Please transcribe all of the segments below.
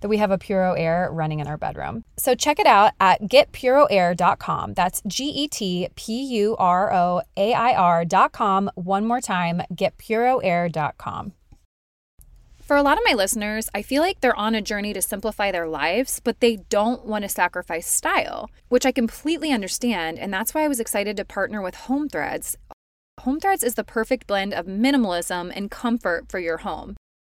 that we have a Puro Air running in our bedroom. So check it out at getpuroair.com. That's G E T P U R O A I R.com. One more time, getpuroair.com. For a lot of my listeners, I feel like they're on a journey to simplify their lives, but they don't want to sacrifice style, which I completely understand. And that's why I was excited to partner with Home Threads. Home Threads is the perfect blend of minimalism and comfort for your home.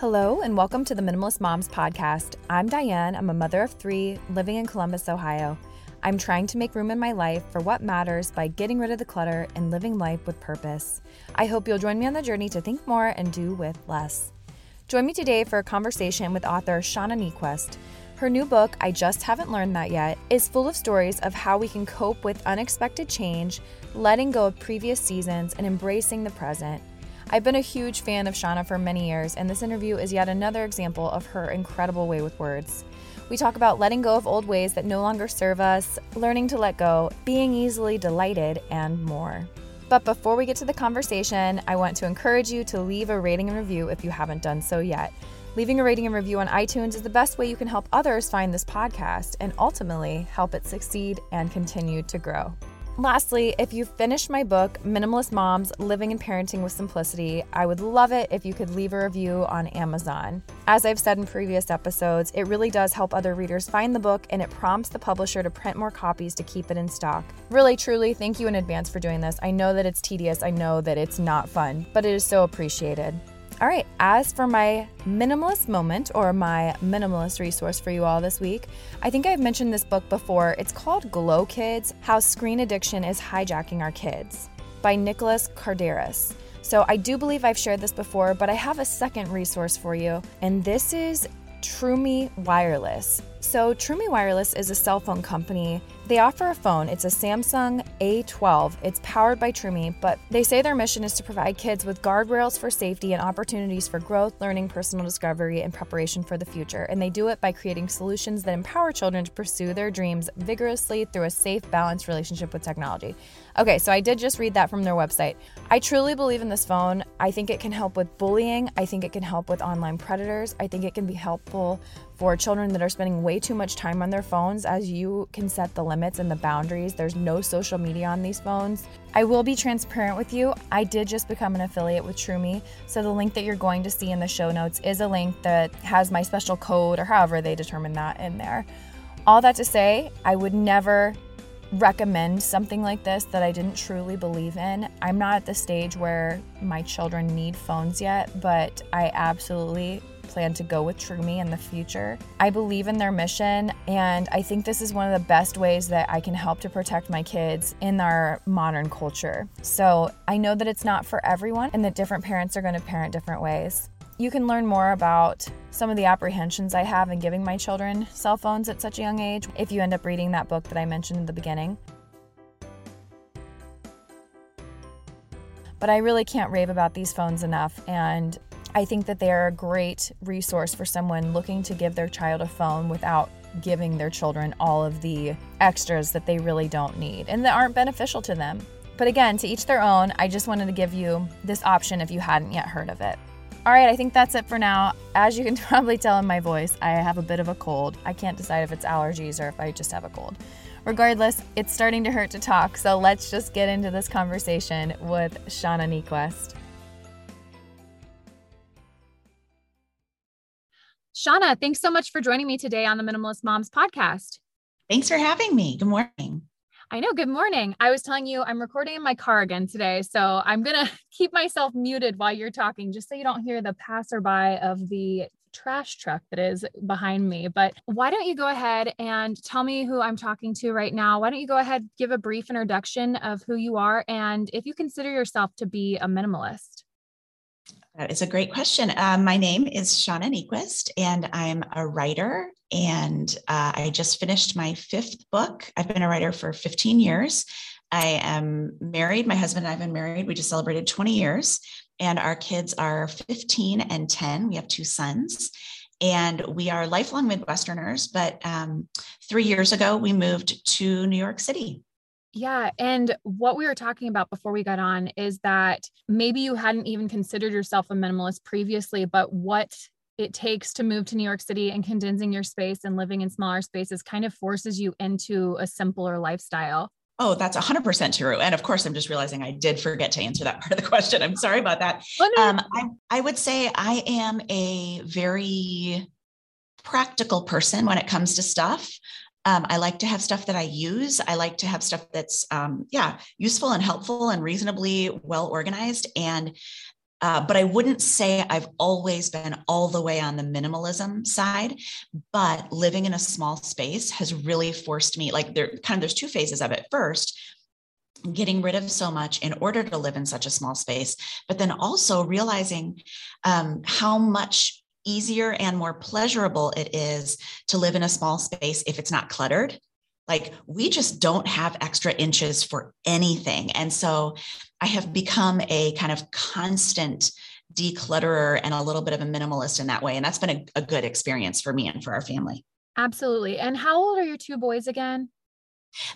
Hello, and welcome to the Minimalist Moms podcast. I'm Diane. I'm a mother of three living in Columbus, Ohio. I'm trying to make room in my life for what matters by getting rid of the clutter and living life with purpose. I hope you'll join me on the journey to think more and do with less. Join me today for a conversation with author Shauna Niequist. Her new book, I Just Haven't Learned That Yet, is full of stories of how we can cope with unexpected change, letting go of previous seasons, and embracing the present. I've been a huge fan of Shauna for many years, and this interview is yet another example of her incredible way with words. We talk about letting go of old ways that no longer serve us, learning to let go, being easily delighted, and more. But before we get to the conversation, I want to encourage you to leave a rating and review if you haven't done so yet. Leaving a rating and review on iTunes is the best way you can help others find this podcast and ultimately help it succeed and continue to grow. Lastly, if you've finished my book, Minimalist Moms Living and Parenting with Simplicity, I would love it if you could leave a review on Amazon. As I've said in previous episodes, it really does help other readers find the book and it prompts the publisher to print more copies to keep it in stock. Really, truly, thank you in advance for doing this. I know that it's tedious, I know that it's not fun, but it is so appreciated. All right, as for my minimalist moment or my minimalist resource for you all this week, I think I've mentioned this book before. It's called Glow Kids How Screen Addiction is Hijacking Our Kids by Nicholas Kardaras. So I do believe I've shared this before, but I have a second resource for you, and this is Troomi Wireless. So, Troomi Wireless is a cell phone company. They offer a phone. It's a Samsung A12. It's powered by Troomi, but they say their mission is to provide kids with guardrails for safety and opportunities for growth, learning, personal discovery, and preparation for the future. And they do it by creating solutions that empower children to pursue their dreams vigorously through a safe, balanced relationship with technology. Okay, so I did just read that from their website. I truly believe in this phone. I think it can help with bullying. I think it can help with online predators. I think it can be helpful for children that are spending way too much time on their phones as you can set the limits and the boundaries. There's no social media on these phones. I will be transparent with you. I did just become an affiliate with Troomi. So the link that you're going to see in the show notes is a link that has my special code or however they determine that in there. All that to say, I would never recommend something like this that I didn't truly believe in. I'm not at the stage where my children need phones yet, but I absolutely plan to go with Troomi in the future. I believe in their mission, and I think this is one of the best ways that I can help to protect my kids in our modern culture. So I know that it's not for everyone and that different parents are going to parent different ways. You can learn more about some of the apprehensions I have in giving my children cell phones at such a young age if you end up reading that book that I mentioned in the beginning. But I really can't rave about these phones enough, and I think that they are a great resource for someone looking to give their child a phone without giving their children all of the extras that they really don't need and that aren't beneficial to them. But again, to each their own, I just wanted to give you this option if you hadn't yet heard of it. All right, I think that's it for now. As you can probably tell in my voice, I have a bit of a cold. I can't decide if it's allergies or if I just have a cold. Regardless, it's starting to hurt to talk, so let's just get into this conversation with Shauna Niequist. Shauna, thanks so much for joining me today on the Minimalist Moms podcast. Thanks for having me. Good morning. I know. Good morning. I was telling you I'm recording in my car again today. So I'm going to keep myself muted while you're talking, just so you don't hear the passerby of the trash truck that is behind me. But why don't you go ahead and tell me who I'm talking to right now? Why don't you go ahead, give a brief introduction of who you are and if you consider yourself to be a minimalist? That is a great question. Uh, my name is Shauna Niequist, and I'm a writer. And uh, I just finished my fifth book. I've been a writer for 15 years. I am married. My husband and I have been married. We just celebrated 20 years, and our kids are 15 and 10. We have two sons, and we are lifelong Midwesterners. But um, three years ago, we moved to New York City yeah. And what we were talking about before we got on is that maybe you hadn't even considered yourself a minimalist previously, but what it takes to move to New York City and condensing your space and living in smaller spaces kind of forces you into a simpler lifestyle. Oh, that's 100% true. And of course, I'm just realizing I did forget to answer that part of the question. I'm sorry about that. Oh, no. um, I, I would say I am a very practical person when it comes to stuff. Um, I like to have stuff that I use. I like to have stuff that's, um, yeah, useful and helpful and reasonably well organized. And, uh, but I wouldn't say I've always been all the way on the minimalism side. But living in a small space has really forced me, like, there kind of there's two phases of it. First, getting rid of so much in order to live in such a small space, but then also realizing um, how much easier and more pleasurable it is to live in a small space if it's not cluttered. Like we just don't have extra inches for anything. And so I have become a kind of constant declutterer and a little bit of a minimalist in that way. And that's been a, a good experience for me and for our family. Absolutely. And how old are your two boys again?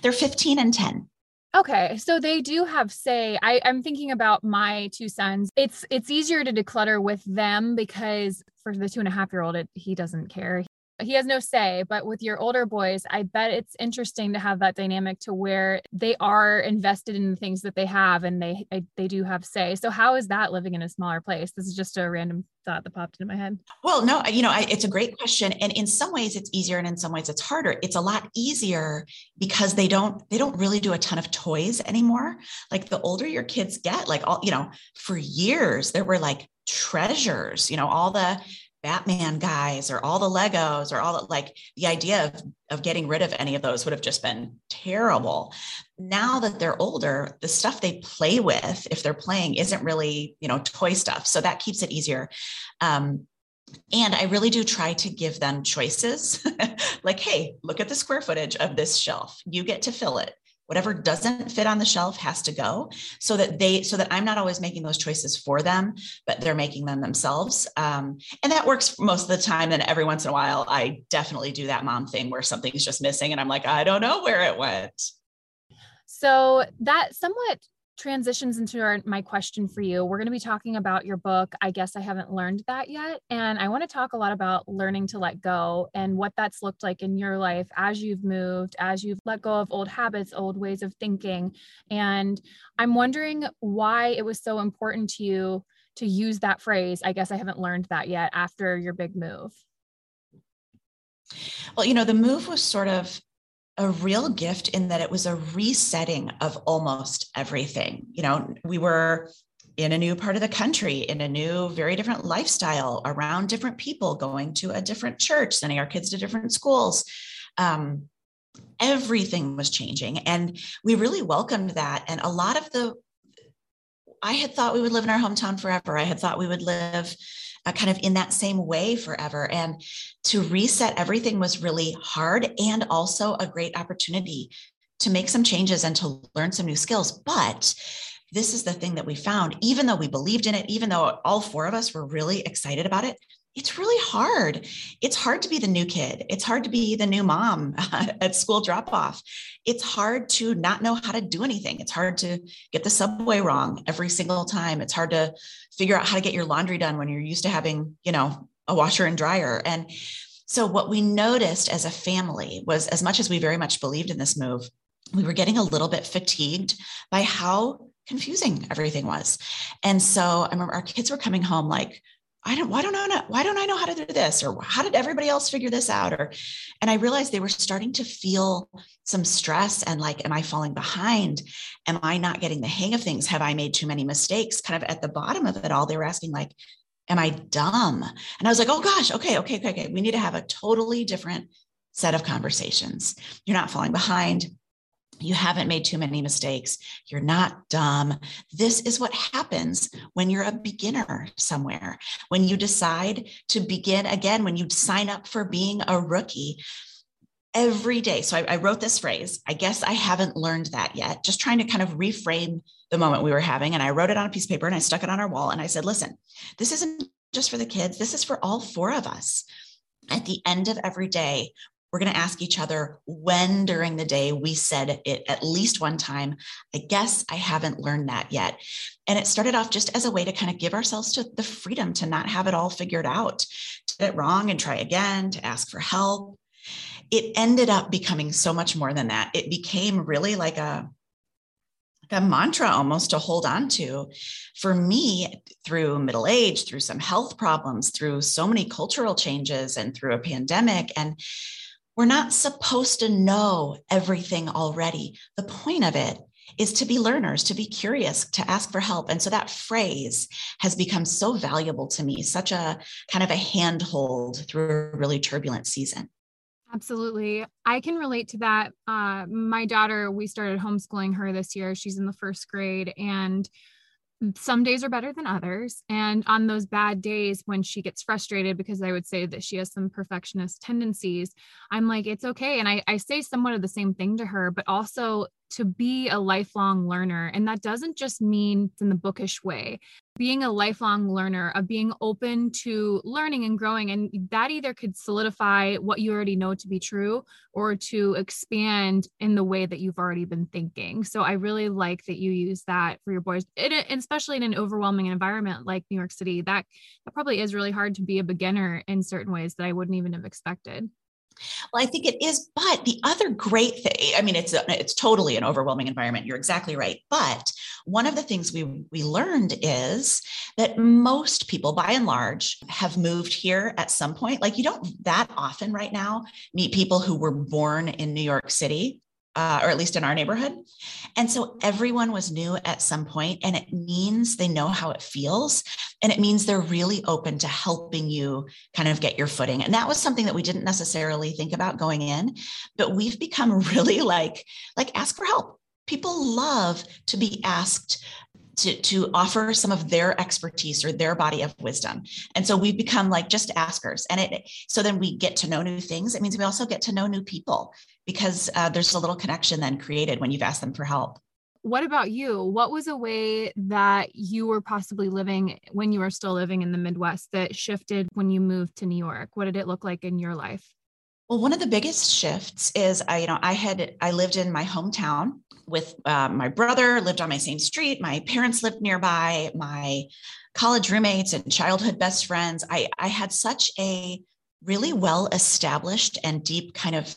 They're 15 and 10. Okay, so they do have say. I, I'm thinking about my two sons. It's it's easier to declutter with them because for the two and a half year old, it, he doesn't care he has no say but with your older boys i bet it's interesting to have that dynamic to where they are invested in the things that they have and they they do have say. So how is that living in a smaller place? This is just a random thought that popped into my head. Well no you know I, it's a great question. And in some ways it's easier and in some ways it's harder. It's a lot easier because they don't they don't really do a ton of toys anymore. Like the older your kids get like all you know for years there were like treasures you know all the Batman guys or all the Legos or all the, like the idea of, of getting rid of any of those would have just been terrible. Now that they're older, the stuff they play with, if they're playing, isn't really, you know, toy stuff. So that keeps it easier. Um, and I really do try to give them choices like, hey, look at the square footage of this shelf. You get to fill it whatever doesn't fit on the shelf has to go so that they so that i'm not always making those choices for them but they're making them themselves. Um, and that works most of the time. Then every once in a while i definitely do that mom thing where something's just missing and i'm like i don't know where it went. So that somewhat transitions into our, my question for you. We're going to be talking about your book. I guess I haven't learned that yet. And I want to talk a lot about learning to let go and what that's looked like in your life as you've moved, as you've let go of old habits, old ways of thinking. And I'm wondering why it was so important to you to use that phrase. I guess I haven't learned that yet after your big move. Well, you know, the move was sort of a real gift in that it was a resetting of almost everything. You know, we were in a new part of the country, in a new, very different lifestyle, around different people, going to a different church, sending our kids to different schools. Um, everything was changing. And we really welcomed that. And a lot of the, I had thought we would live in our hometown forever. I had thought we would live uh, kind of in that same way forever. And to reset everything was really hard and also a great opportunity to make some changes and to learn some new skills. But this is the thing that we found, even though we believed in it, even though all four of us were really excited about it, it's really hard. It's hard to be the new kid. It's hard to be the new mom at school drop off. It's hard to not know how to do anything. It's hard to get the subway wrong every single time. It's hard to figure out how to get your laundry done when you're used to having, you know, a washer and dryer. And so what we noticed as a family was as much as we very much believed in this move, we were getting a little bit fatigued by how confusing everything was. And so I remember our kids were coming home like, I don't, why don't I know, why don't I know how to do this? Or how did everybody else figure this out? Or, and I realized they were starting to feel some stress and like, am I falling behind? Am I not getting the hang of things? Have I made too many mistakes? Kind of at the bottom of it all, they were asking like, am I dumb? And I was like, oh gosh, okay, okay, okay, okay. We need to have a totally different set of conversations. You're not falling behind you haven't made too many mistakes. You're not dumb. This is what happens when you're a beginner somewhere. When you decide to begin again, when you sign up for being a rookie every day. So I, I, wrote this phrase. I guess I haven't learned that yet, just trying to kind of reframe the moment we were having. And I wrote it on a piece of paper and I stuck it on our wall. And I said, listen, this isn't just for the kids, this is for all four of us. At the end of every day, we're going to ask each other when during the day we said it at least one time. I guess I haven't learned that yet. And it started off just as a way to kind of give ourselves to the freedom to not have it all figured out, to get it wrong and try again, to ask for help. It ended up becoming so much more than that. It became really like a a mantra almost to hold on to. For me, through middle age, through some health problems, through so many cultural changes, and through a pandemic, and we're not supposed to know everything already. The point of it is to be learners, to be curious, to ask for help. And so that phrase has become so valuable to me, such a kind of a handhold through a really turbulent season. Absolutely. I can relate to that. Uh, my daughter, we started homeschooling her this year. She's in the first grade. And some days are better than others. And on those bad days when she gets frustrated, because I would say that she has some perfectionist tendencies, I'm like, it's okay. And I, I say somewhat of the same thing to her, but also to be a lifelong learner. And that doesn't just mean in the bookish way, being a lifelong learner, of being open to learning and growing. And that either could solidify what you already know to be true or to expand in the way that you've already been thinking. So I really like that you use that for your boys, it, especially in an overwhelming environment like New York City. That, that probably is really hard to be a beginner in certain ways that I wouldn't even have expected. Well, I think it is, but the other great thing, I mean, it's it's totally an overwhelming environment. You're exactly right. But one of the things we we learned is that most people, by and large, have moved here at some point. Like you don't that often right now meet people who were born in New York City uh, or at least in our neighborhood. And so everyone was new at some point, and it means they know how it feels. And it means they're really open to helping you kind of get your footing. And that was something that we didn't necessarily think about going in, but we've become really like, like ask for help. People love to be asked to, to offer some of their expertise or their body of wisdom. And so we've become like just askers. And it so then we get to know new things. It means we also get to know new people because uh, there's a little connection then created when you've asked them for help. What about you? What was a way that you were possibly living when you were still living in the Midwest that shifted when you moved to New York? What did it look like in your life? Well, one of the biggest shifts is I, you know, I had I lived in my hometown with uh, my brother, lived on my same street. My parents lived nearby. My college roommates and childhood best friends. I I had such a really well established and deep kind of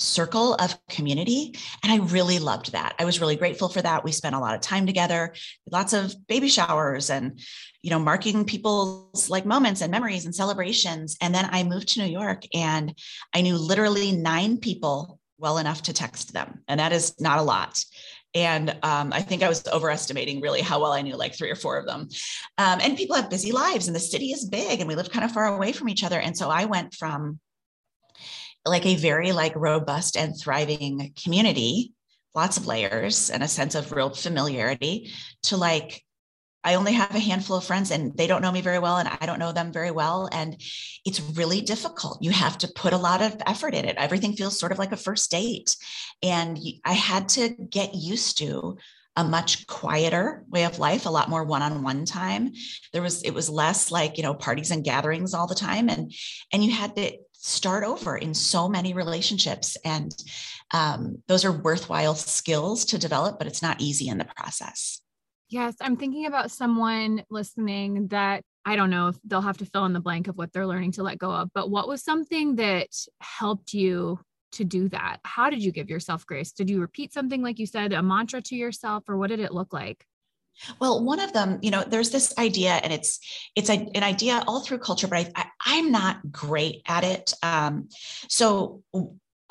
circle of community. And I really loved that. I was really grateful for that. We spent a lot of time together, lots of baby showers and, you know, marking people's like moments and memories and celebrations. And then I moved to New York and I knew literally nine people well enough to text them. And that is not a lot. And um, I think I was overestimating really how well I knew like three or four of them. Um, and people have busy lives and the city is big and we live kind of far away from each other. And so I went from like a very like robust and thriving community lots of layers and a sense of real familiarity to like I only have a handful of friends and they don't know me very well and I don't know them very well. And it's really difficult. You have to put a lot of effort in it. Everything feels sort of like a first date. And I had to get used to a much quieter way of life, a lot more one-on-one time. There was, it was less like, you know, parties and gatherings all the time. And, and you had to start over in so many relationships. And um, those are worthwhile skills to develop, but it's not easy in the process. Yes, I'm thinking about someone listening that I don't know if they'll have to fill in the blank of what they're learning to let go of, but what was something that helped you to do that? How did you give yourself grace? Did you repeat something like you said, a mantra to yourself, or what did it look like? Well, one of them, you know, there's this idea, and it's it's a, an idea all through culture, but I, I am not great at it. Um, so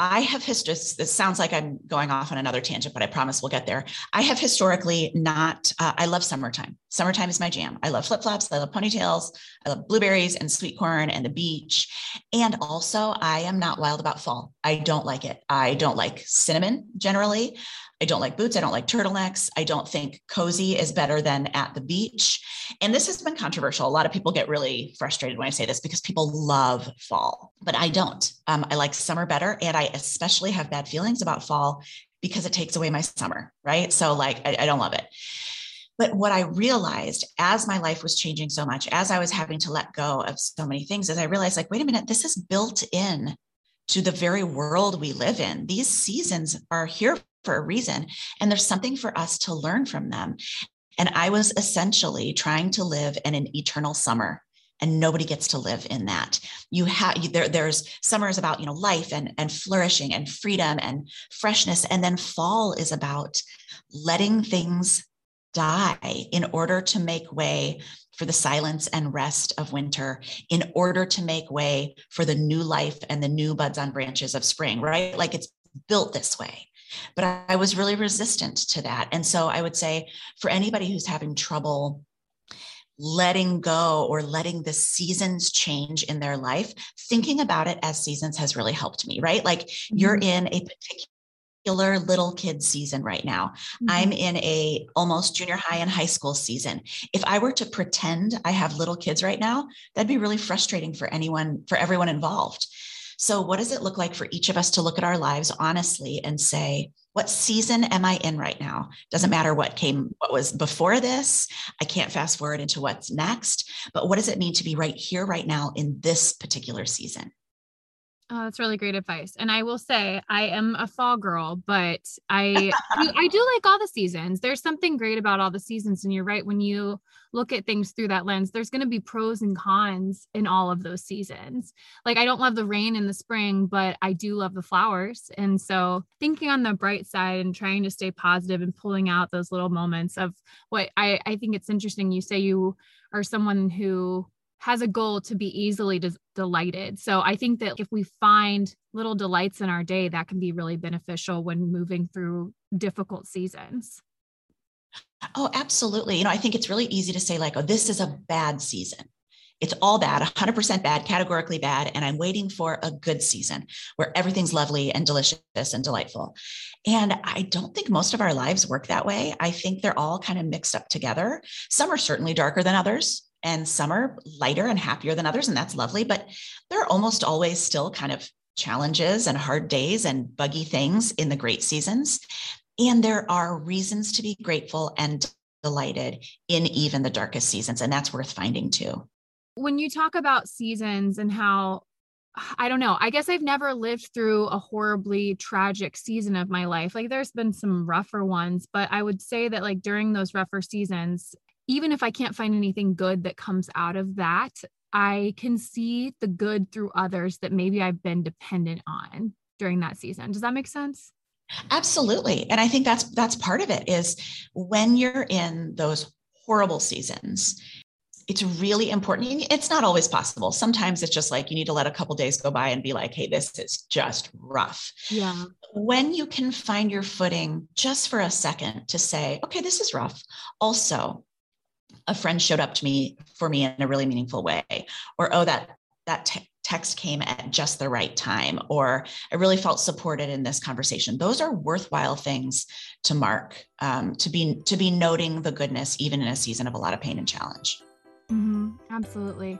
I have history. This sounds like I'm going off on another tangent, but I promise we'll get there. I have historically not. Uh, I love summertime. Summertime is my jam. I love flip flops. I love ponytails. I love blueberries and sweet corn and the beach. And also, I am not wild about fall. I don't like it. I don't like cinnamon generally. I don't like boots. I don't like turtlenecks. I don't think cozy is better than at the beach. And this has been controversial. A lot of people get really frustrated when I say this because people love fall, but I don't. Um, I like summer better. And I especially have bad feelings about fall because it takes away my summer, right? So, like, I, I don't love it. But what I realized as my life was changing so much, as I was having to let go of so many things, is I realized, like, wait a minute, this is built in to the very world we live in. These seasons are here for a reason. And there's something for us to learn from them. And I was essentially trying to live in an eternal summer and nobody gets to live in that you have there there's summer is about you know life and and flourishing and freedom and freshness and then fall is about letting things die in order to make way for the silence and rest of winter in order to make way for the new life and the new buds on branches of spring right like it's built this way but I was really resistant to that. And so I would say for anybody who's having trouble letting go or letting the seasons change in their life, thinking about it as seasons has really helped me, right? Like mm-hmm. you're in a particular little kid season right now. Mm-hmm. I'm in a almost junior high and high school season. If I were to pretend I have little kids right now, that'd be really frustrating for anyone, for everyone involved. So, what does it look like for each of us to look at our lives honestly and say, what season am I in right now? Doesn't matter what came, what was before this. I can't fast forward into what's next. But what does it mean to be right here, right now in this particular season? Oh, that's really great advice. And I will say I am a fall girl, but I I do like all the seasons. There's something great about all the seasons. And you're right, when you look at things through that lens, there's going to be pros and cons in all of those seasons. Like I don't love the rain in the spring, but I do love the flowers. And so thinking on the bright side and trying to stay positive and pulling out those little moments of what I, I think it's interesting. You say you are someone who has a goal to be easily de- delighted. So I think that if we find little delights in our day, that can be really beneficial when moving through difficult seasons. Oh, absolutely. You know, I think it's really easy to say, like, oh, this is a bad season. It's all bad, 100% bad, categorically bad. And I'm waiting for a good season where everything's lovely and delicious and delightful. And I don't think most of our lives work that way. I think they're all kind of mixed up together. Some are certainly darker than others and some are lighter and happier than others, and that's lovely. But there are almost always still kind of challenges and hard days and buggy things in the great seasons. And there are reasons to be grateful and delighted in even the darkest seasons. And that's worth finding too. When you talk about seasons and how I don't know. I guess I've never lived through a horribly tragic season of my life. Like there's been some rougher ones, but I would say that like during those rougher seasons, even if I can't find anything good that comes out of that, I can see the good through others that maybe I've been dependent on during that season. Does that make sense? Absolutely. And I think that's that's part of it is when you're in those horrible seasons, it's really important. It's not always possible. Sometimes it's just like you need to let a couple days go by and be like, hey, this is just rough. Yeah. When you can find your footing just for a second to say, okay, this is rough. Also, a friend showed up to me for me in a really meaningful way or oh that that text came at just the right time, or I really felt supported in this conversation. Those are worthwhile things to mark, um, to be to be noting the goodness even in a season of a lot of pain and challenge. Mm-hmm. Absolutely.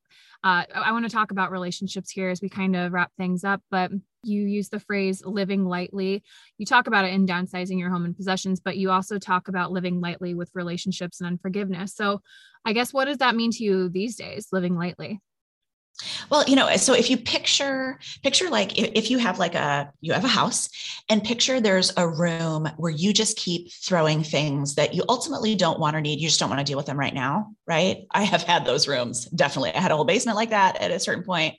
uh, I want to talk about relationships here as we kind of wrap things up, but you use the phrase living lightly. You talk about it in downsizing your home and possessions, but you also talk about living lightly with relationships and unforgiveness. So, I guess what does that mean to you these days, living lightly? Well, you know, so if you picture picture like if, you have like a you have a house and picture there's a room where you just keep throwing things that you ultimately don't want or need, you just don't want to deal with them right now, right? I have had those rooms. Definitely. I had a whole basement like that at a certain point.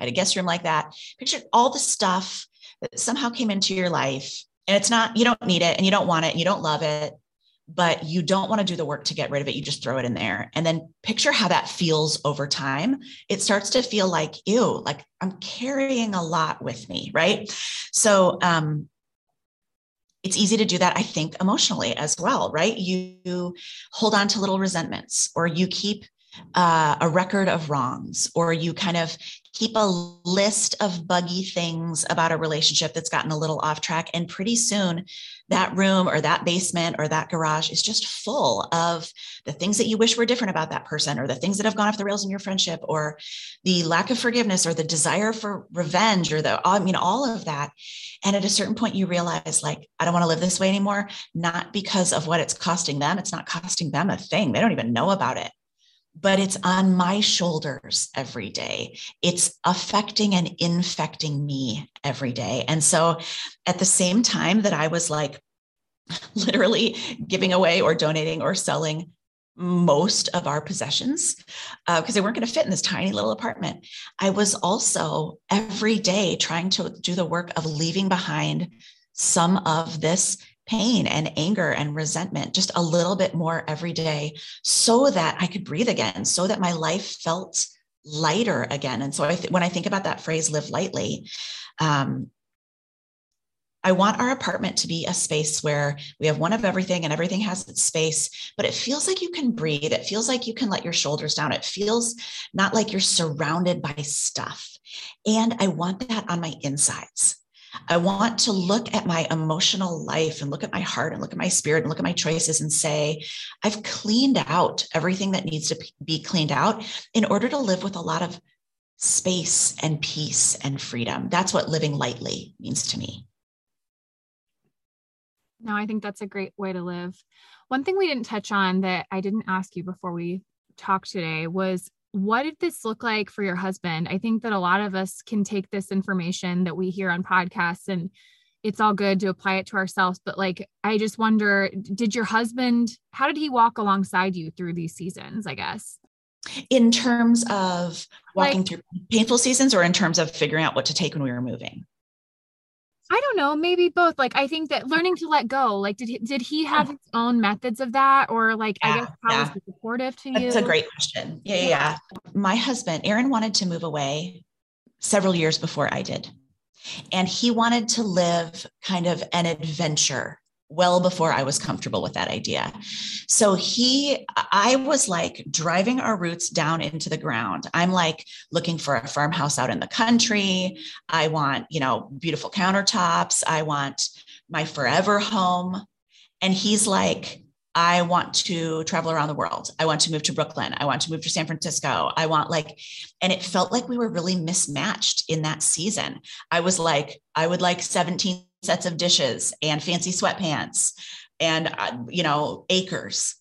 I had a guest room like that. Picture all the stuff that somehow came into your life and it's not you don't need it and you don't want it and you don't love it but you don't want to do the work to get rid of it. You just throw it in there. And then picture how that feels over time. It starts to feel like, ew, like I'm carrying a lot with me, right? So, um, it's easy to do that, I think, emotionally as well, right? You hold on to little resentments or you keep uh, a record of wrongs, or you kind of keep a list of buggy things about a relationship that's gotten a little off track. And pretty soon, that room or that basement or that garage is just full of the things that you wish were different about that person, or the things that have gone off the rails in your friendship, or the lack of forgiveness, or the desire for revenge, or the, I mean, all of that. And at a certain point, you realize, like, I don't want to live this way anymore, not because of what it's costing them. It's not costing them a thing. They don't even know about it but it's on my shoulders every day. It's affecting and infecting me every day. And so at the same time that I was like literally giving away or donating or selling most of our possessions because uh, they weren't going to fit in this tiny little apartment. I was also every day trying to do the work of leaving behind some of this pain and anger and resentment just a little bit more every day so that I could breathe again, so that my life felt lighter again. And so I th- when I think about that phrase, live lightly, um, I want our apartment to be a space where we have one of everything and everything has its space, but it feels like you can breathe. It feels like you can let your shoulders down. It feels not like you're surrounded by stuff. And I want that on my insides. I want to look at my emotional life and look at my heart and look at my spirit and look at my choices and say, I've cleaned out everything that needs to be cleaned out in order to live with a lot of space and peace and freedom. That's what living lightly means to me. No, I think that's a great way to live. One thing we didn't touch on that I didn't ask you before we talked today was what did this look like for your husband? I think that a lot of us can take this information that we hear on podcasts and it's all good to apply it to ourselves. But like, I just wonder, did your husband, how did he walk alongside you through these seasons? I guess. In terms of walking like, through painful seasons or in terms of figuring out what to take when we were moving? I don't know, maybe both. Like I think that learning to let go, like did he did he have his own methods of that? Or like yeah, I guess how yeah. was he supportive to you? That's a great question. Yeah, yeah, yeah. My husband, Aaron, wanted to move away several years before I did. And he wanted to live kind of an adventure well before I was comfortable with that idea. So he, I was like driving our roots down into the ground. I'm like looking for a farmhouse out in the country. I want, you know, beautiful countertops. I want my forever home. And he's like, I want to travel around the world. I want to move to Brooklyn. I want to move to San Francisco. I want like, and it felt like we were really mismatched in that season. I was like, I would like 17 sets of dishes and fancy sweatpants and, uh, you know, acres.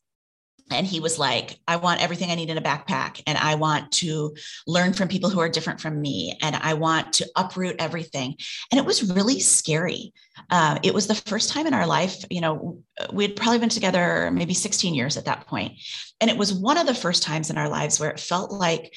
And he was like i want everything i need in a backpack and i want to learn from people who are different from me and i want to uproot everything. And it was really scary. Uh, it was the first time in our life you know we'd probably been together maybe 16 years at that point. And it was one of the first times in our lives where it felt like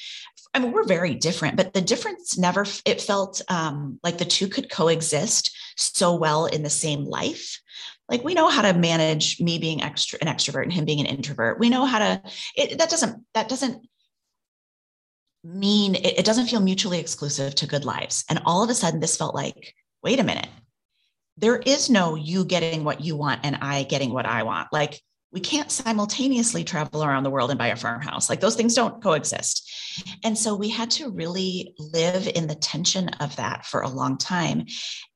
i mean we're very different but the difference never it felt um, like the two could coexist so well in the same life. Like we know how to manage me being extra an extrovert and him being an introvert. We know how to it, that doesn't that doesn't mean it, it doesn't feel mutually exclusive to good lives. And all of a sudden this felt like wait a minute. There is no you getting what you want and i getting what i want. Like we can't simultaneously travel around the world and buy a farmhouse. Like those things don't coexist. And so we had to really live in the tension of that for a long time.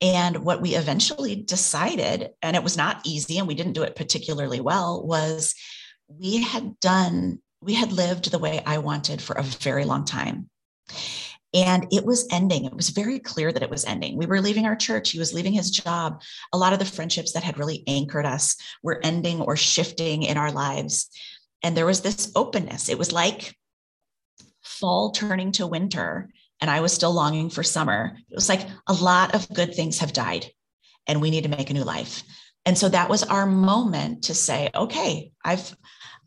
And what we eventually decided, and it was not easy and we didn't do it particularly well, was we had done, we had lived the way I wanted for a very long time. And it was ending. It was very clear that it was ending. We were leaving our church. He was leaving his job. A lot of the friendships that had really anchored us were ending or shifting in our lives. And there was this openness. It was like fall turning to winter, and I was still longing for summer. It was like a lot of good things have died, and we need to make a new life. And so that was our moment to say, okay, I've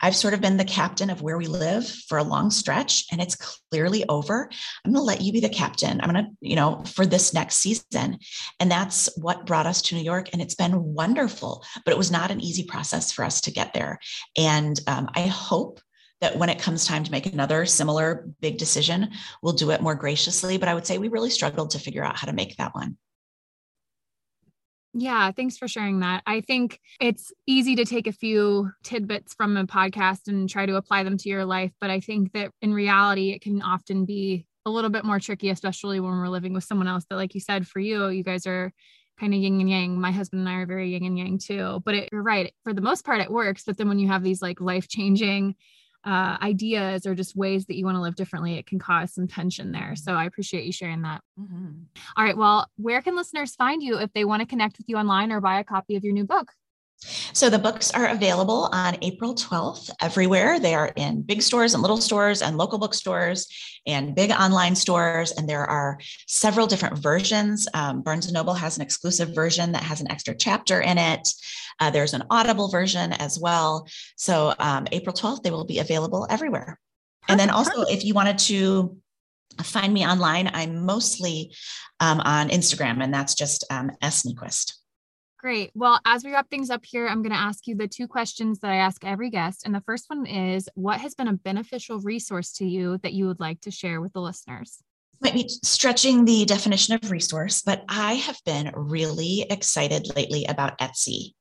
I've sort of been the captain of where we live for a long stretch and it's clearly over. I'm going to let you be the captain. I'm going to, you know, for this next season. And that's what brought us to New York. And it's been wonderful, but it was not an easy process for us to get there. And um, I hope that when it comes time to make another similar big decision, we'll do it more graciously. But I would say we really struggled to figure out how to make that one. Yeah, thanks for sharing that. I think it's easy to take a few tidbits from a podcast and try to apply them to your life. But I think that in reality, it can often be a little bit more tricky, especially when we're living with someone else that, like you said, for you, you guys are kind of yin and yang. My husband and I are very yin and yang too. But it, you're right. For the most part, it works. But then when you have these like life changing uh, ideas or just ways that you want to live differently, it can cause some tension there. So I appreciate you sharing that. Mm-hmm. All right. Well, where can listeners find you if they want to connect with you online or buy a copy of your new book? So the books are available on April 12th everywhere. They are in big stores and little stores and local bookstores and big online stores. And there are several different versions. Um, Barnes & Noble has an exclusive version that has an extra chapter in it. Uh, there's an Audible version as well. So um, April 12th, they will be available everywhere. Perfect. And then also, if you wanted to find me online, I'm mostly um, on Instagram, and that's just um, S. Niequist. Great. Well, as we wrap things up here, I'm going to ask you the two questions that I ask every guest. And the first one is What has been a beneficial resource to you that you would like to share with the listeners? Might be stretching the definition of resource, but I have been really excited lately about Etsy.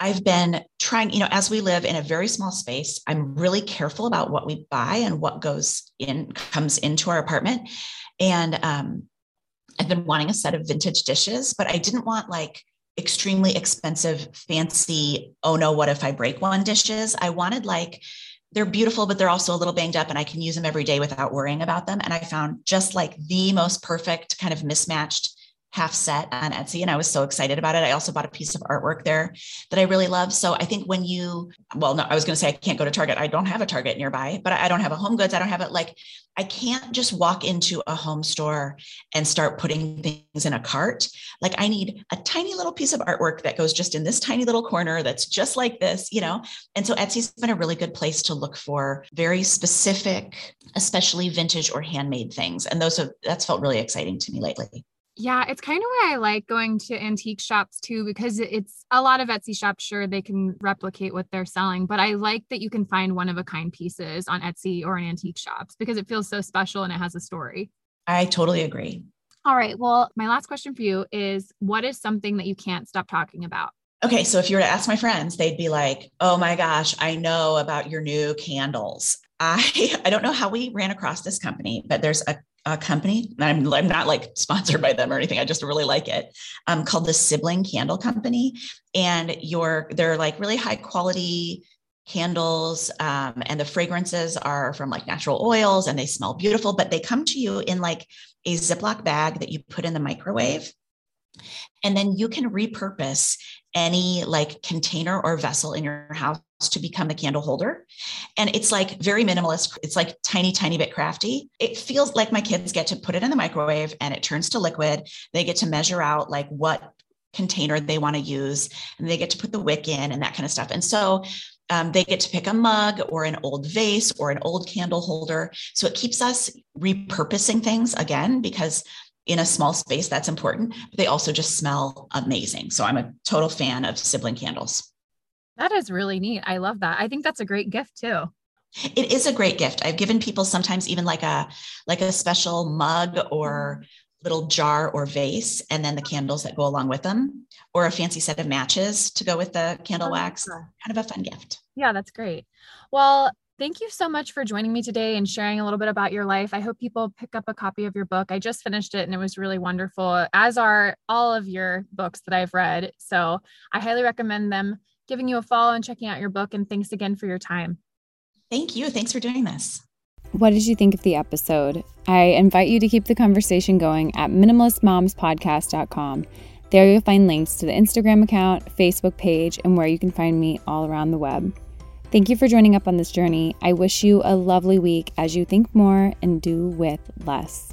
I've been trying, you know, as we live in a very small space, I'm really careful about what we buy and what goes in, comes into our apartment. And um, I've been wanting a set of vintage dishes, but I didn't want like extremely expensive, fancy, oh no, what if I break one dishes? I wanted like, they're beautiful, but they're also a little banged up and I can use them every day without worrying about them. And I found just like the most perfect kind of mismatched half set on Etsy and I was so excited about it. I also bought a piece of artwork there that I really love. So I think when you, well, no, I was going to say I can't go to Target. I don't have a Target nearby, but I don't have a home goods. I don't have it like I can't just walk into a home store and start putting things in a cart. Like I need a tiny little piece of artwork that goes just in this tiny little corner that's just like this, you know? And so Etsy's been a really good place to look for very specific, especially vintage or handmade things. And those have, that's felt really exciting to me lately. Yeah, it's kind of why I like going to antique shops too, because it's a lot of Etsy shops, sure, they can replicate what they're selling, but I like that you can find one of a kind pieces on Etsy or in antique shops because it feels so special and it has a story. I totally agree. All right. Well, my last question for you is what is something that you can't stop talking about? Okay, so if you were to ask my friends, they'd be like, "Oh my gosh, I know about your new candles." I I don't know how we ran across this company, but there's a a company. I'm, I'm not like sponsored by them or anything. I just really like it. Um, called the Sibling Candle Company, and your they're like really high quality candles, um, and the fragrances are from like natural oils, and they smell beautiful. But they come to you in like a Ziploc bag that you put in the microwave, and then you can repurpose any like container or vessel in your house to become the candle holder. And it's like very minimalist. It's like tiny, tiny bit crafty. It feels like my kids get to put it in the microwave and it turns to liquid. They get to measure out like what container they want to use and they get to put the wick in and that kind of stuff. And so um, they get to pick a mug or an old vase or an old candle holder. So it keeps us repurposing things again because in a small space that's important but they also just smell amazing so i'm a total fan of sibling candles that is really neat. I love that. I think that's a great gift too. It is a great gift. I've given people sometimes even like a like a special mug or little jar or vase and then the candles that go along with them or a fancy set of matches to go with the candle ah. wax. Kind of a fun gift. Yeah that's great. Well Thank you so much for joining me today and sharing a little bit about your life. I hope people pick up a copy of your book. I just finished it and it was really wonderful, as are all of your books that I've read. So I highly recommend them giving you a follow and checking out your book. And thanks again for your time. Thank you. Thanks for doing this. What did you think of the episode? I invite you to keep the conversation going at minimalistmomspodcast.com. There you'll find links to the Instagram account, Facebook page, and where you can find me all around the web. Thank you for joining up on this journey. I wish you a lovely week as you think more and do with less.